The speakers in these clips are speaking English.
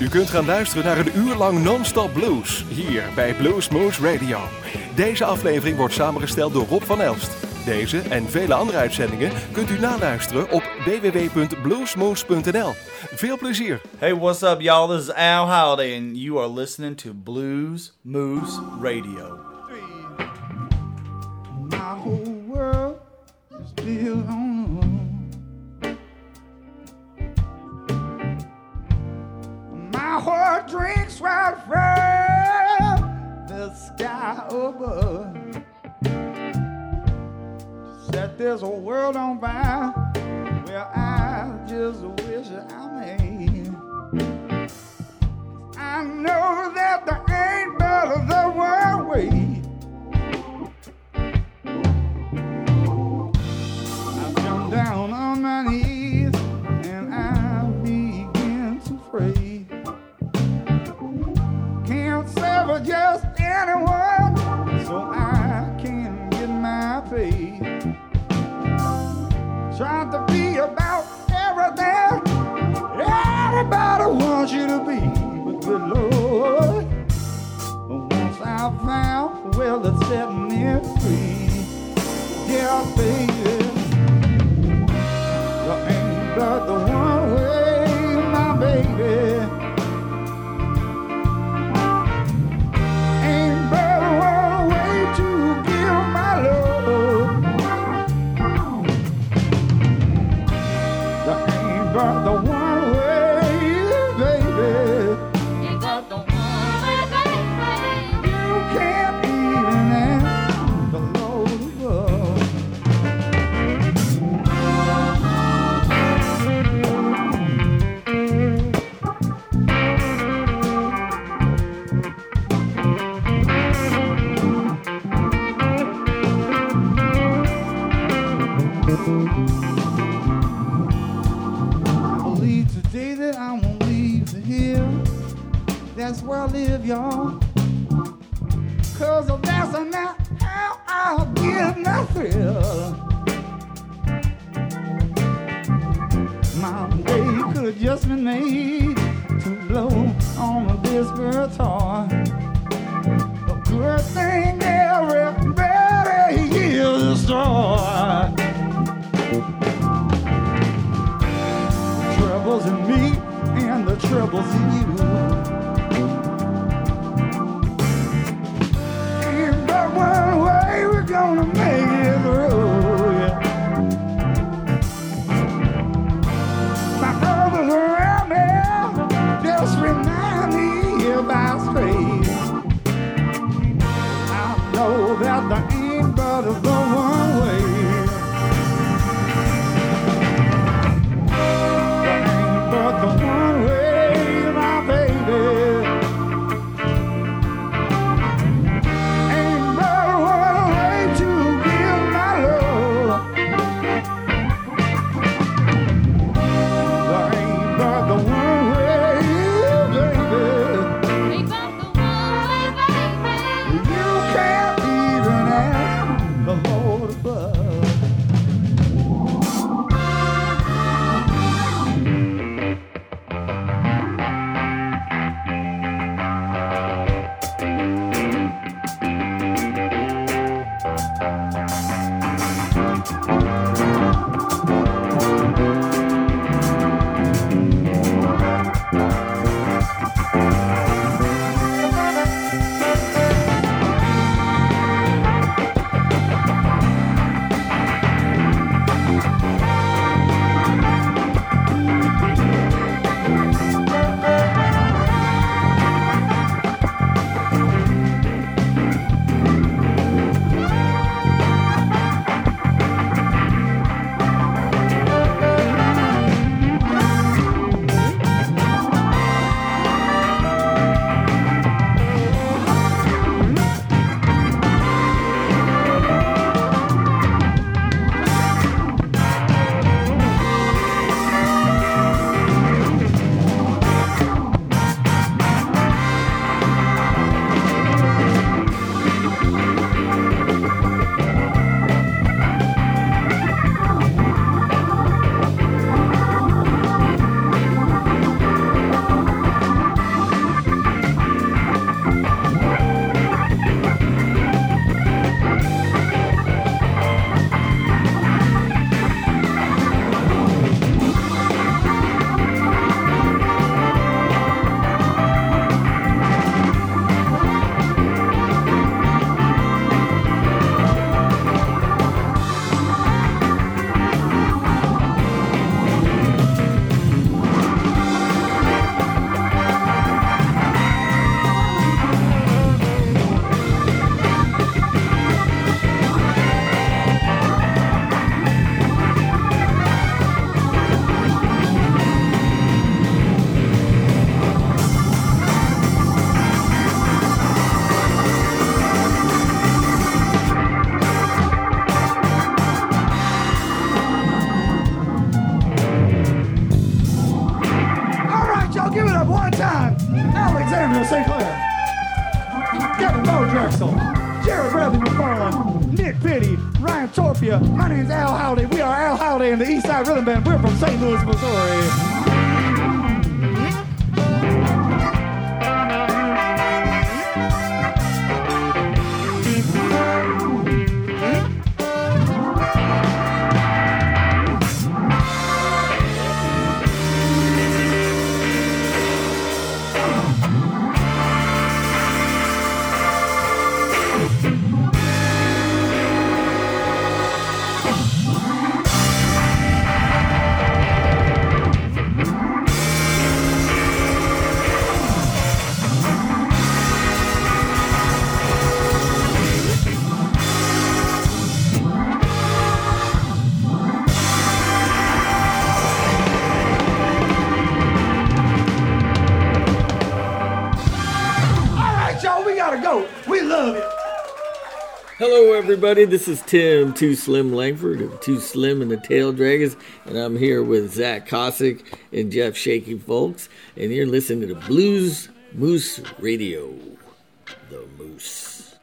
U kunt gaan luisteren naar een uur lang non-stop blues hier bij Blues Moose Radio. Deze aflevering wordt samengesteld door Rob van Elst. Deze en vele andere uitzendingen kunt u naluisteren op www.bluesmoose.nl. Veel plezier! Hey, what's up, y'all? This is Al Holiday, and you are listening to Blues Moose Radio. My whole world is built on My heart drinks right from the sky above. Set this whole world on fire. Well, I just wish I may. I know that there ain't but the one way. Anyone, so I can get my pay. Trying to be about everything everybody wants you to be, but good Lord, once I found, well, it set me free. Yeah, baby. There ain't but the one everybody? This is Tim Too Slim Langford of Too Slim and the Taildraggers, and I'm here with Zach Kasik and Jeff Shaky Fowlkes, and you're listening to the Blues Moose Radio. The Moose.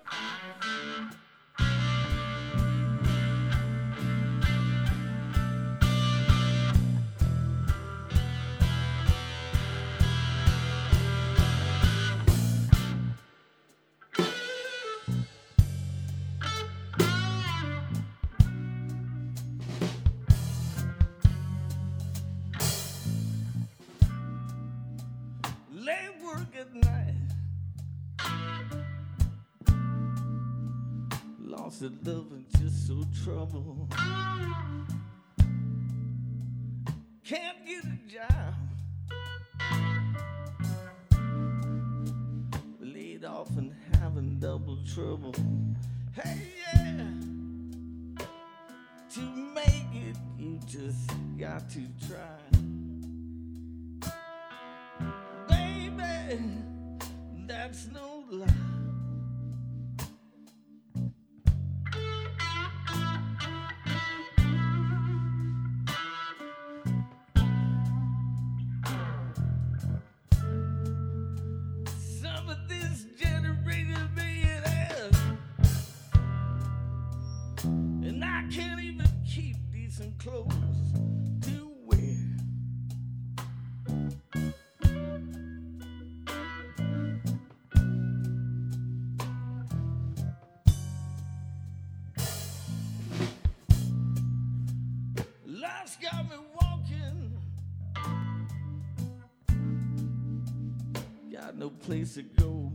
place to go.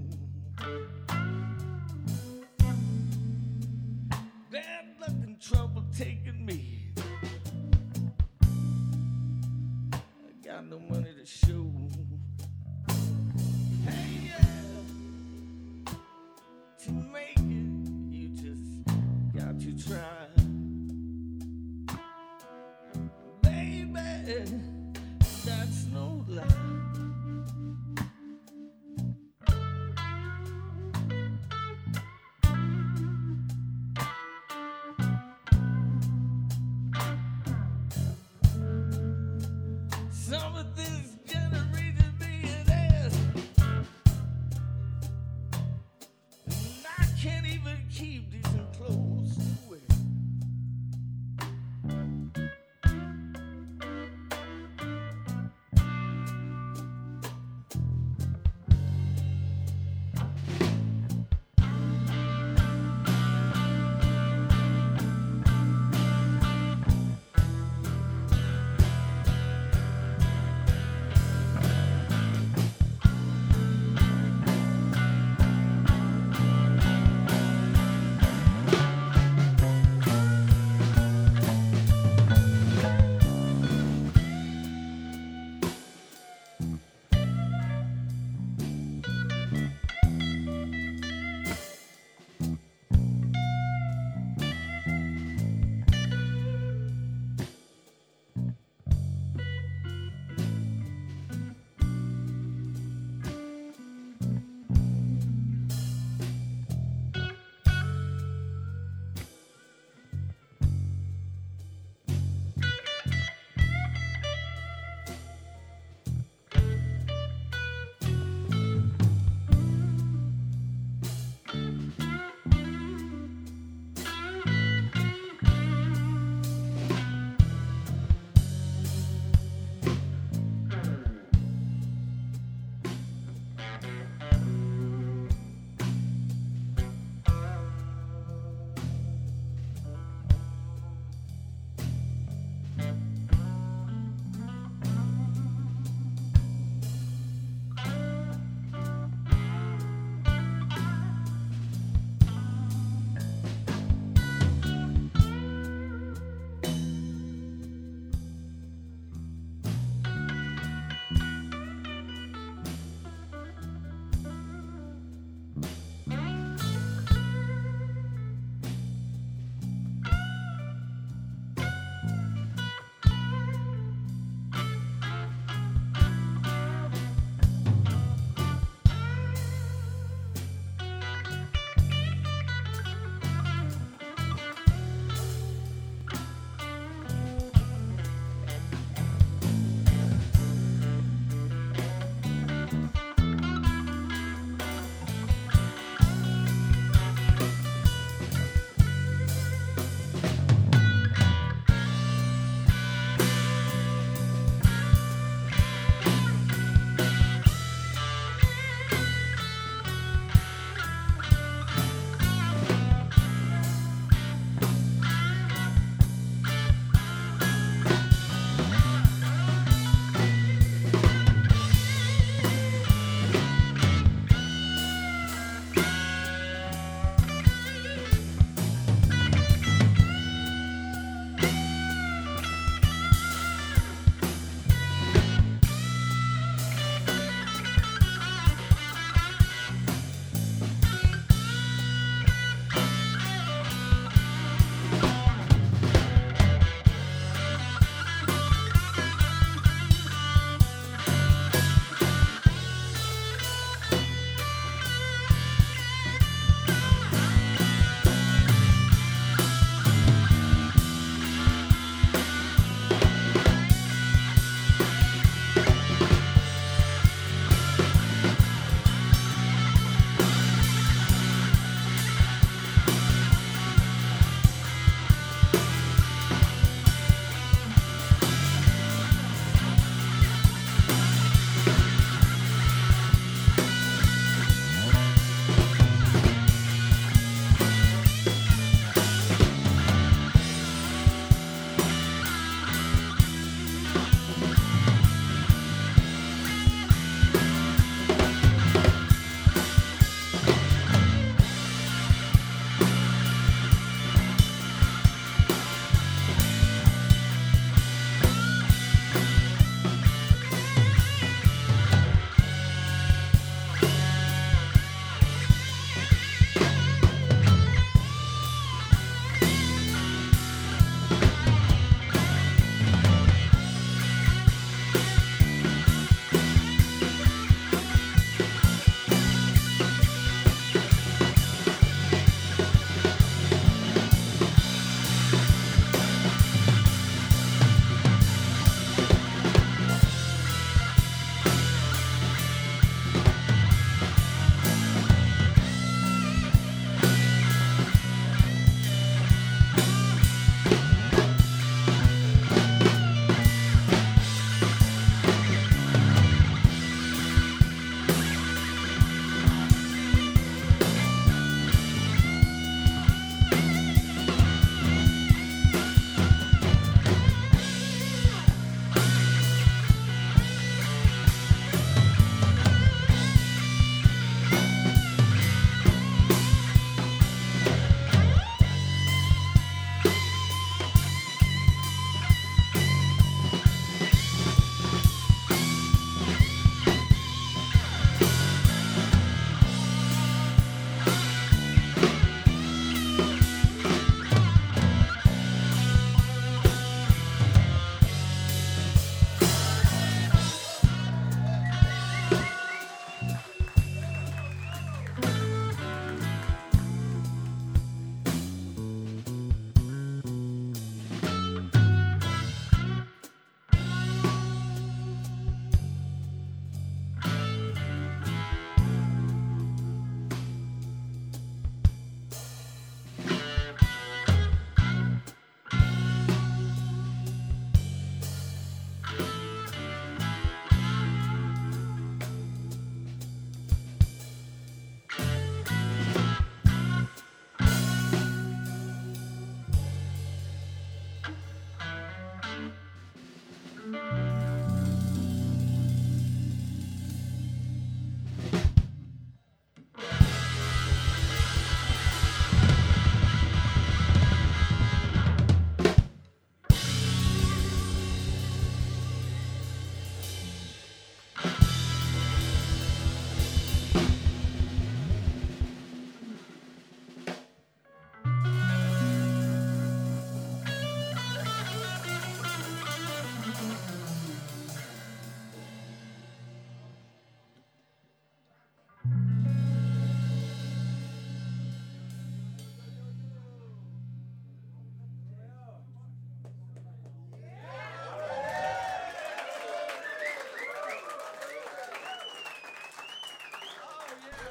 Bad luck and trouble taking me.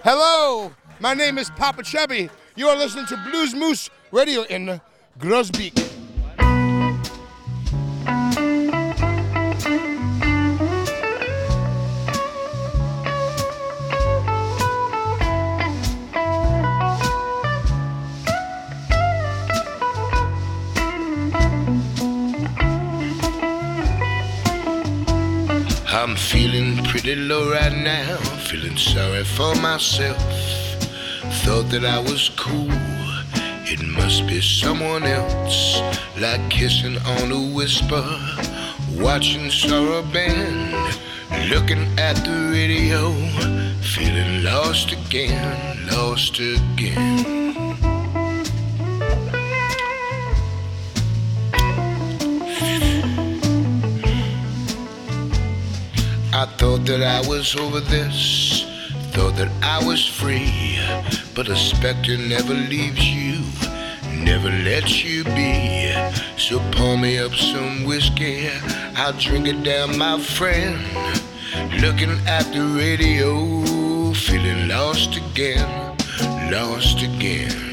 Hello, my name is Popa Chubby. You are listening to Blues Moose Radio in Groesbeek. I'm feeling pretty low right now, feeling sorry for myself. Thought that I was cool, it must be someone else. Like kissing on a whisper, watching Sarah Band, looking at the radio, feeling lost again, lost again. Thought that I was over this, thought that I was free. But a specter never leaves you, never lets you be. So pour me up some whiskey, I'll drink it down, my friend. Looking at the radio, feeling lost again, lost again.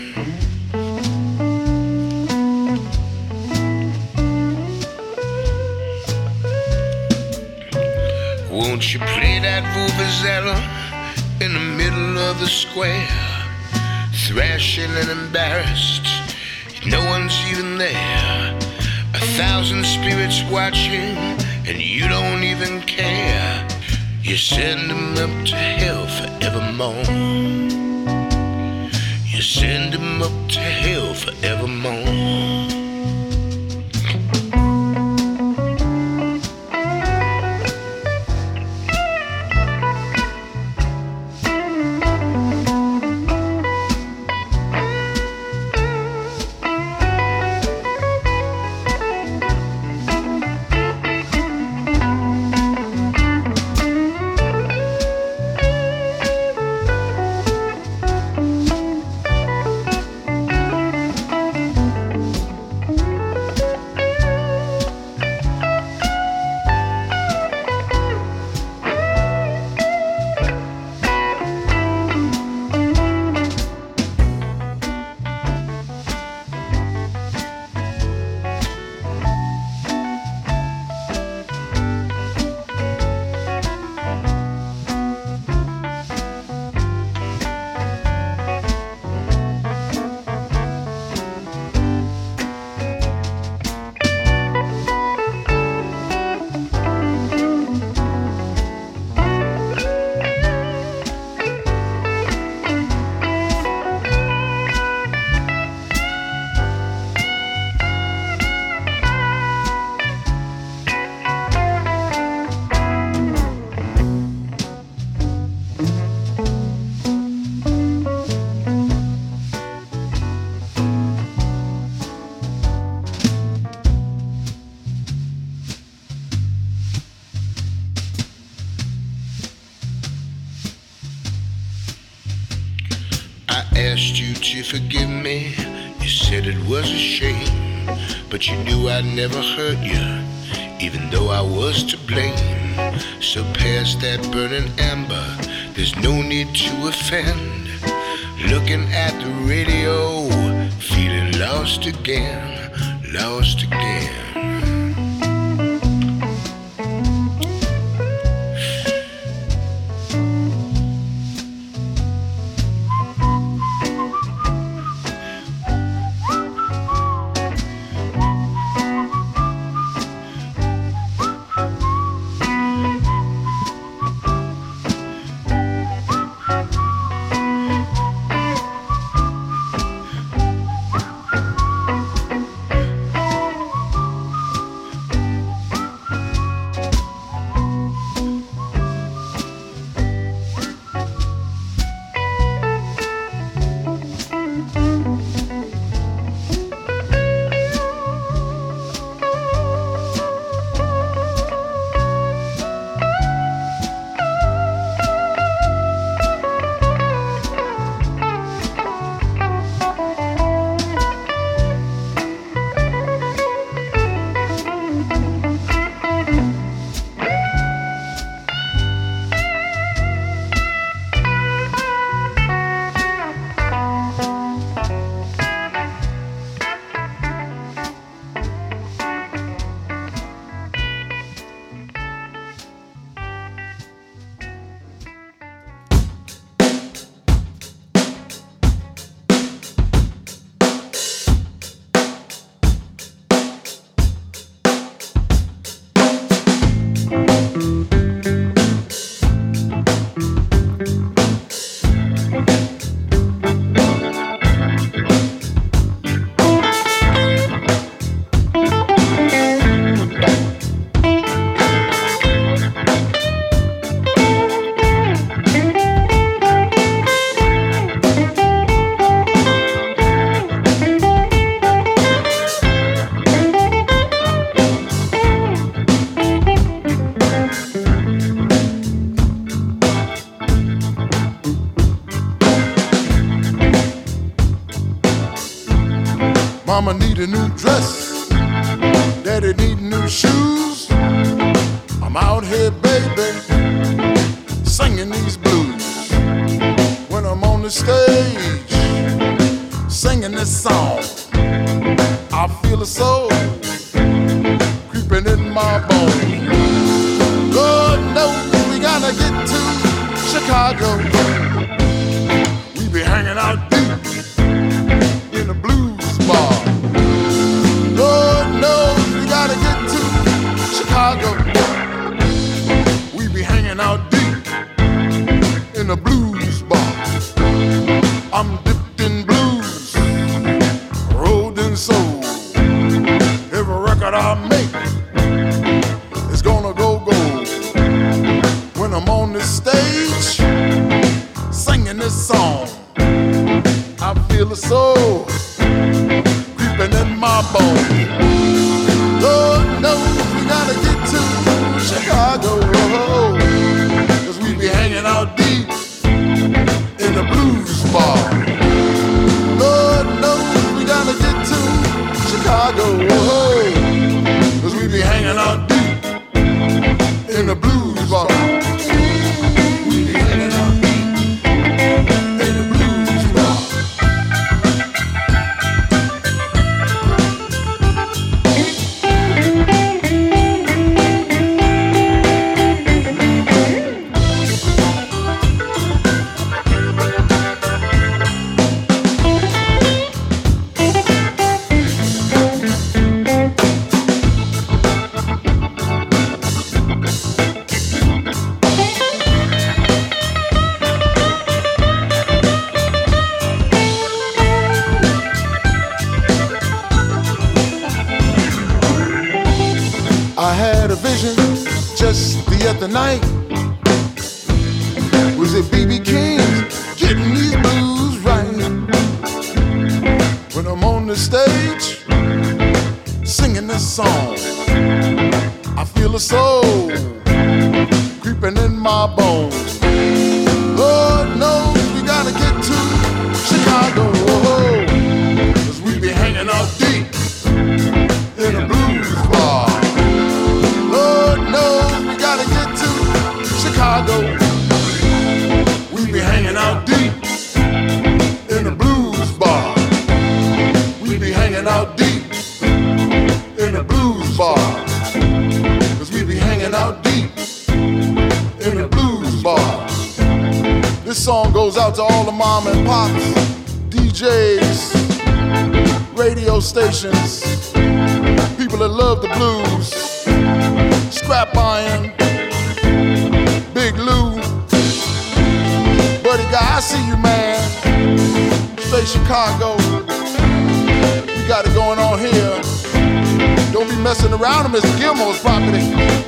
Won't you play that vuvuzela in the middle of the square? Thrashing and embarrassed, no one's even there. A thousand spirits watching, and you don't even care. You send them up to hell forevermore. You send them up to hell forevermore. Never dress. Daddy need new shoes. I'm out here, baby, singing these blues. When I'm on the stage, singing this song, I feel a soul creeping in my bones. Lord knows we gotta get to Chicago. Song, I feel a soul creeping in my pops, DJs, radio stations, people that love the blues. Scrap Iron, Big Lou, Buddy Guy, I see you, man. Say Chicago, we got it going on here. Don't be messing around on Mr. Gilmore's property.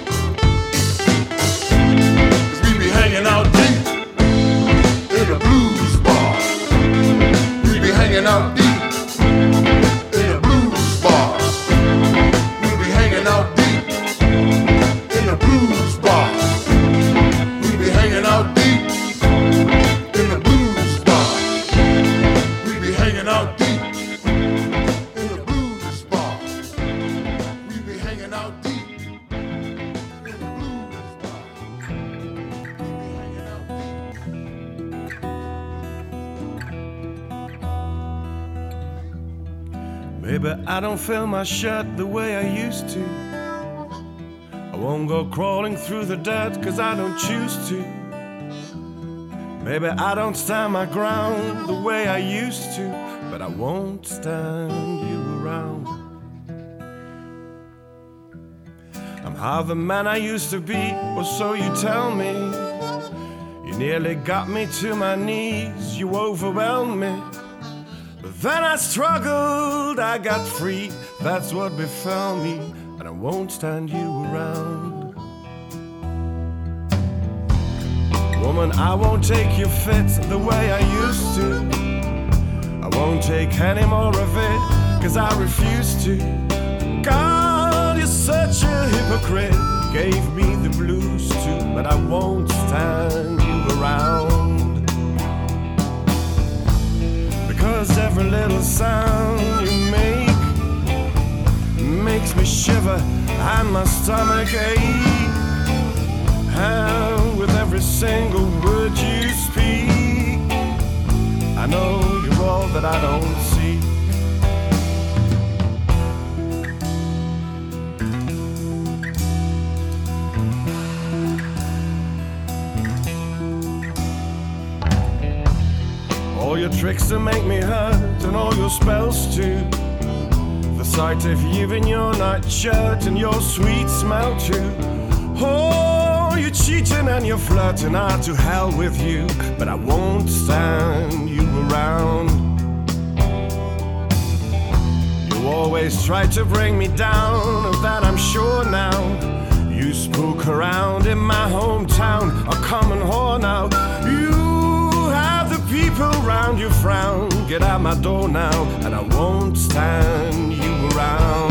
Fill my shirt the way I used to. I won't go crawling through the dirt cause I don't choose to. Maybe I don't stand my ground the way I used to, but I won't stand you around. I'm half the man I used to be, or so you tell me. You nearly got me to my knees, you overwhelmed me. Then I struggled, I got free. That's what befell me, and I won't stand you around. Woman, I won't take your fits the way I used to. I won't take any more of it, cause I refuse to. God, you're such a hypocrite. Gave me the blues too, but I won't stand you around. Cause every little sound you make makes me shiver and my stomach ache. And with every single word you speak, I know you're all that I don't All your tricks to make me hurt, and all your spells too. The sight of you in your nightshirt and your sweet smell too. Oh, you're cheating and you're flirting, ah, to hell with you. But I won't stand you around. You always try to bring me down, of that I'm sure now. You spook around in my hometown, a common whore now. You frown. Get out my door now, and I won't stand you around.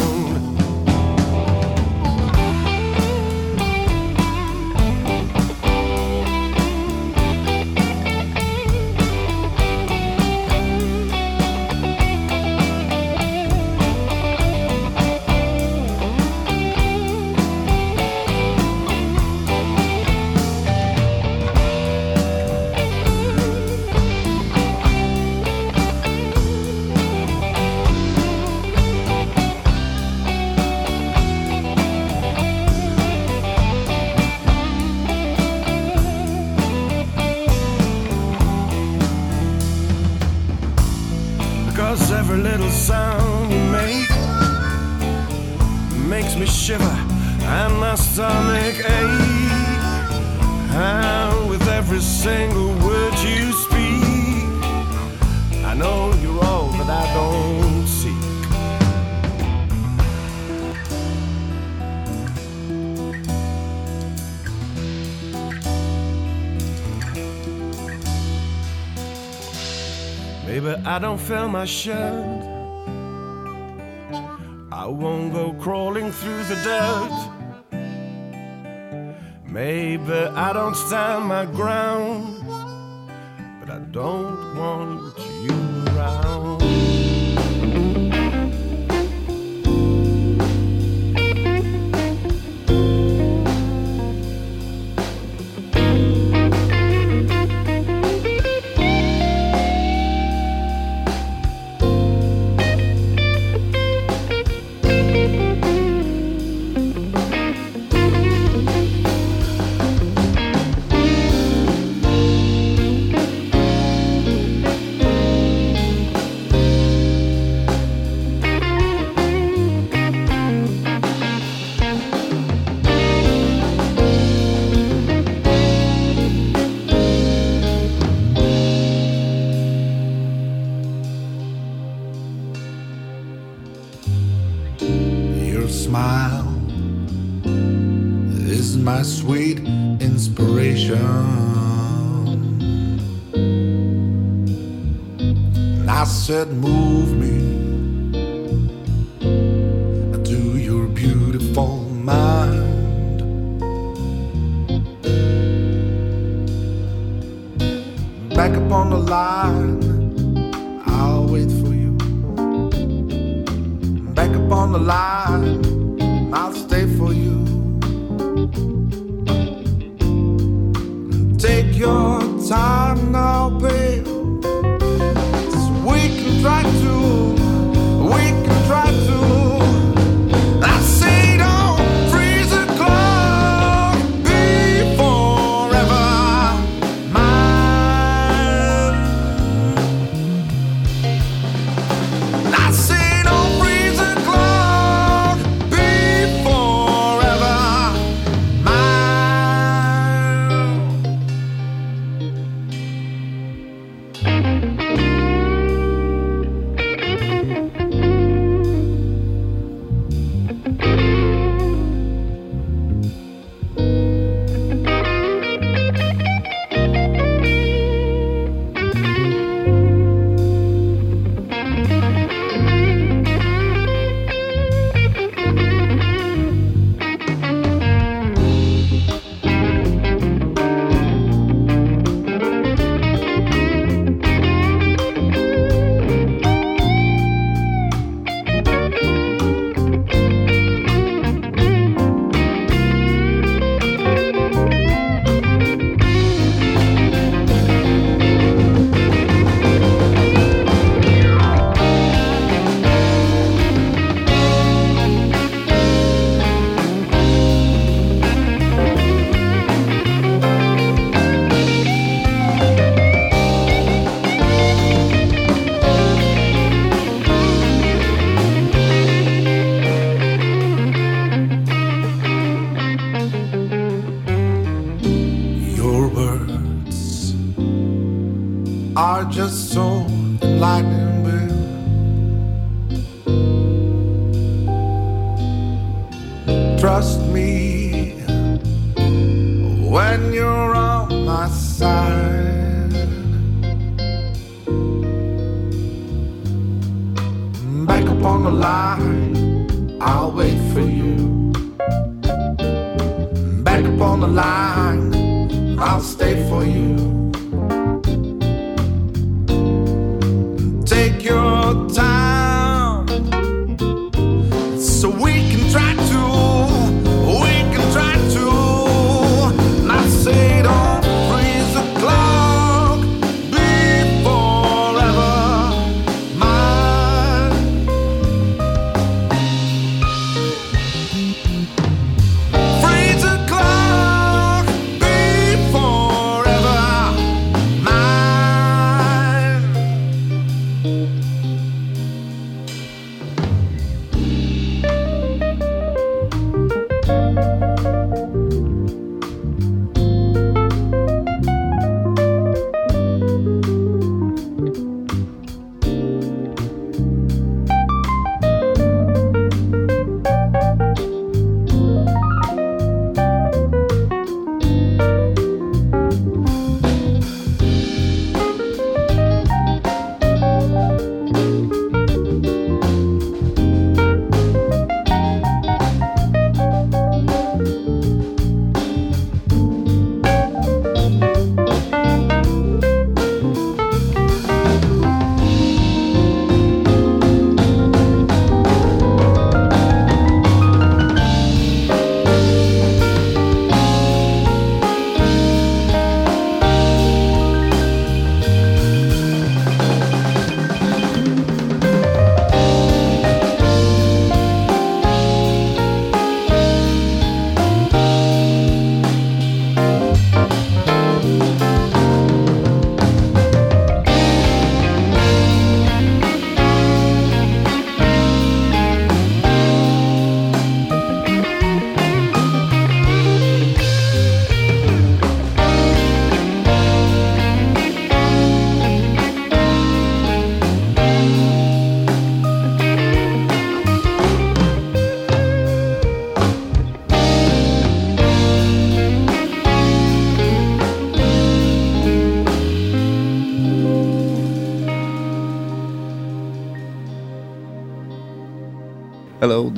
Every little sound you make makes me shiver and my stomach ache. And with every single word you speak, I know you're all that I don't Maybe I don't feel my shirt. I won't go crawling through the dirt. Maybe I don't stand my ground, but I don't want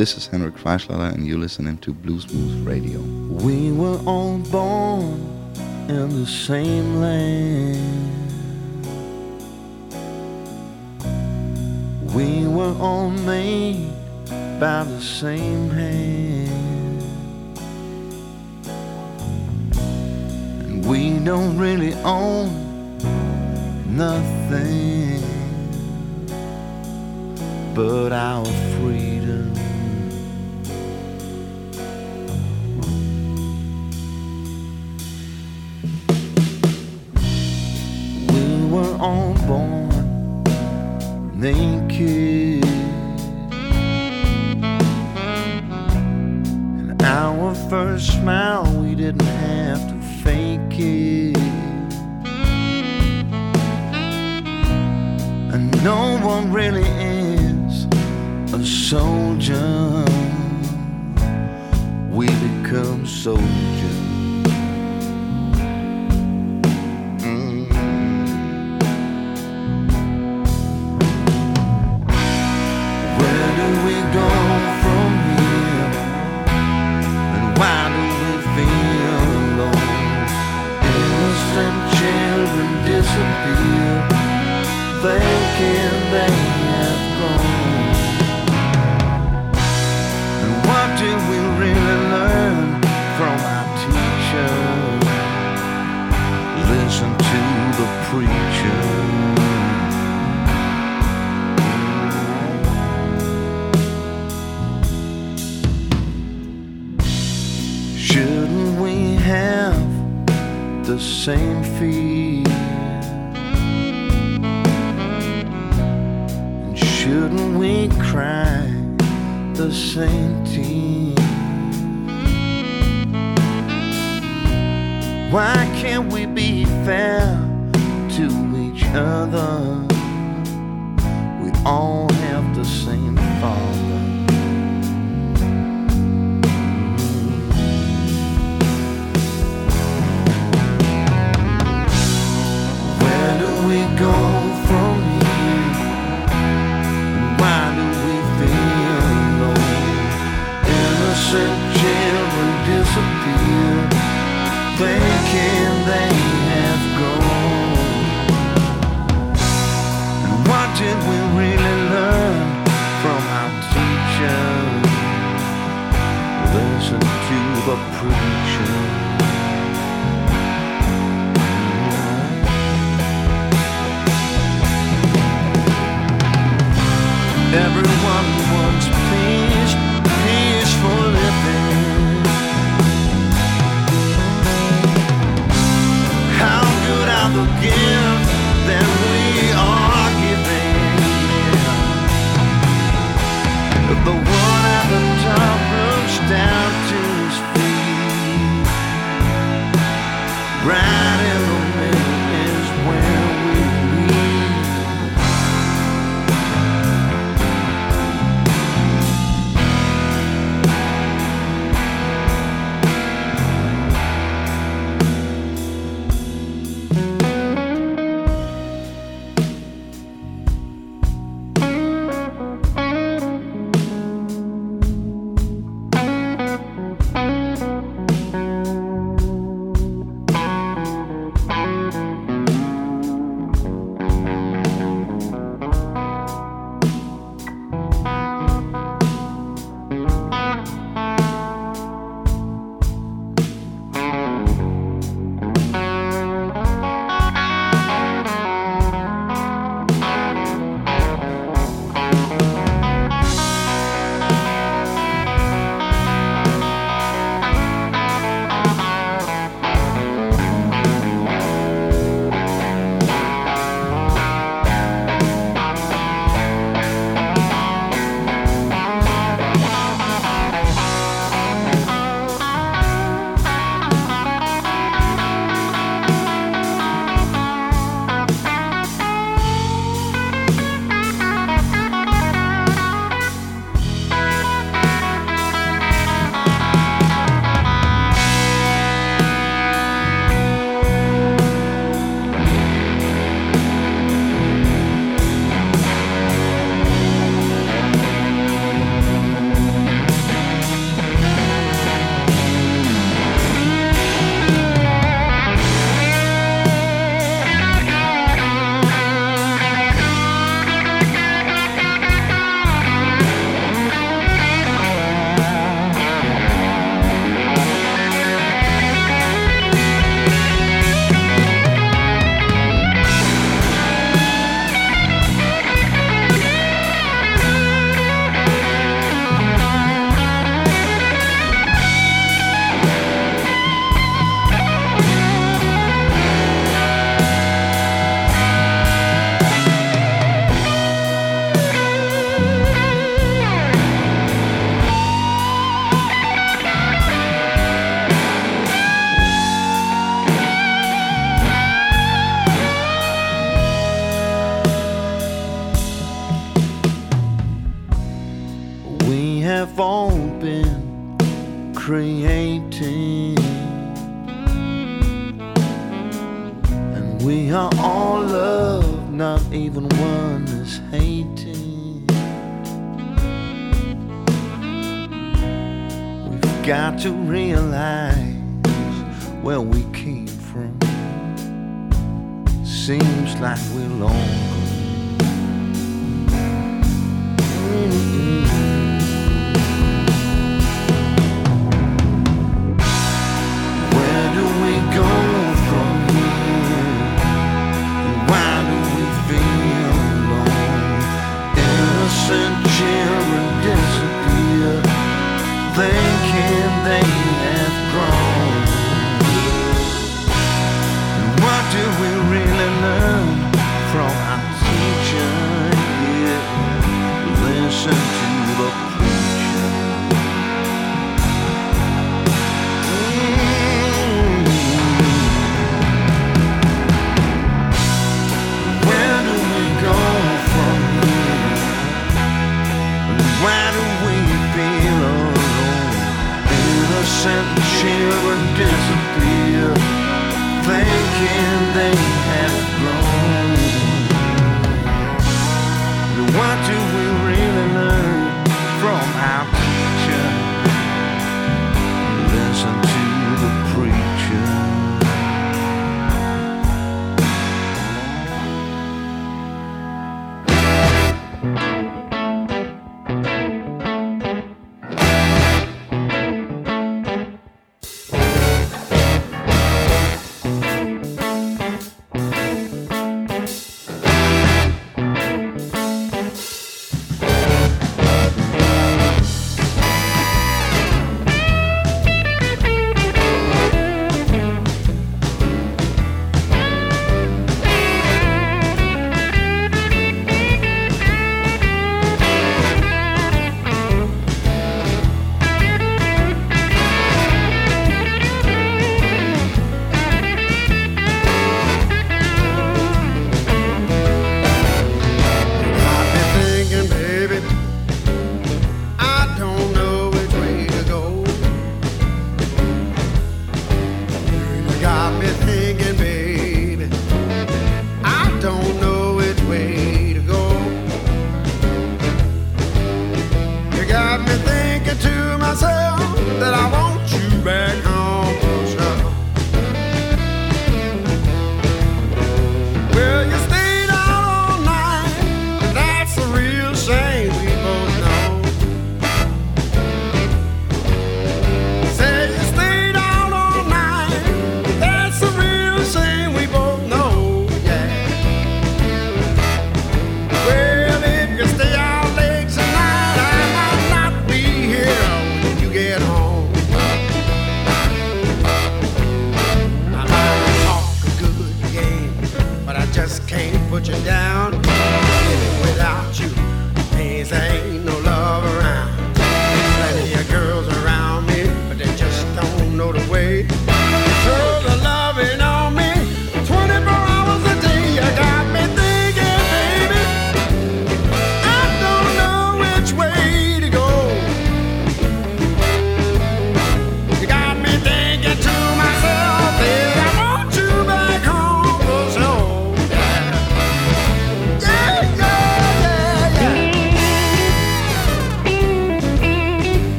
this is Henrik Freischlader, and you're listening to Blues Moose Radio. We were all born in the same land. We were all made by the same hand. And we don't really own nothing but our freedom. Naked. And our first smile, we didn't have to fake it. And no one really is a soldier. We become soldiers. They have what did we really learn from our teacher? Listen to the preacher. Shouldn't we have the same fear?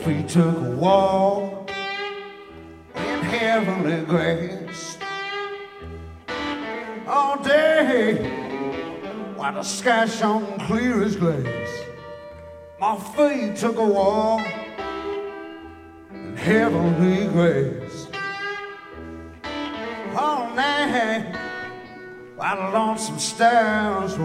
If we took a walk in heavenly grace. All day while the sky shone clear as glass, my feet took a walk in heavenly grace. All night while the lonesome stars were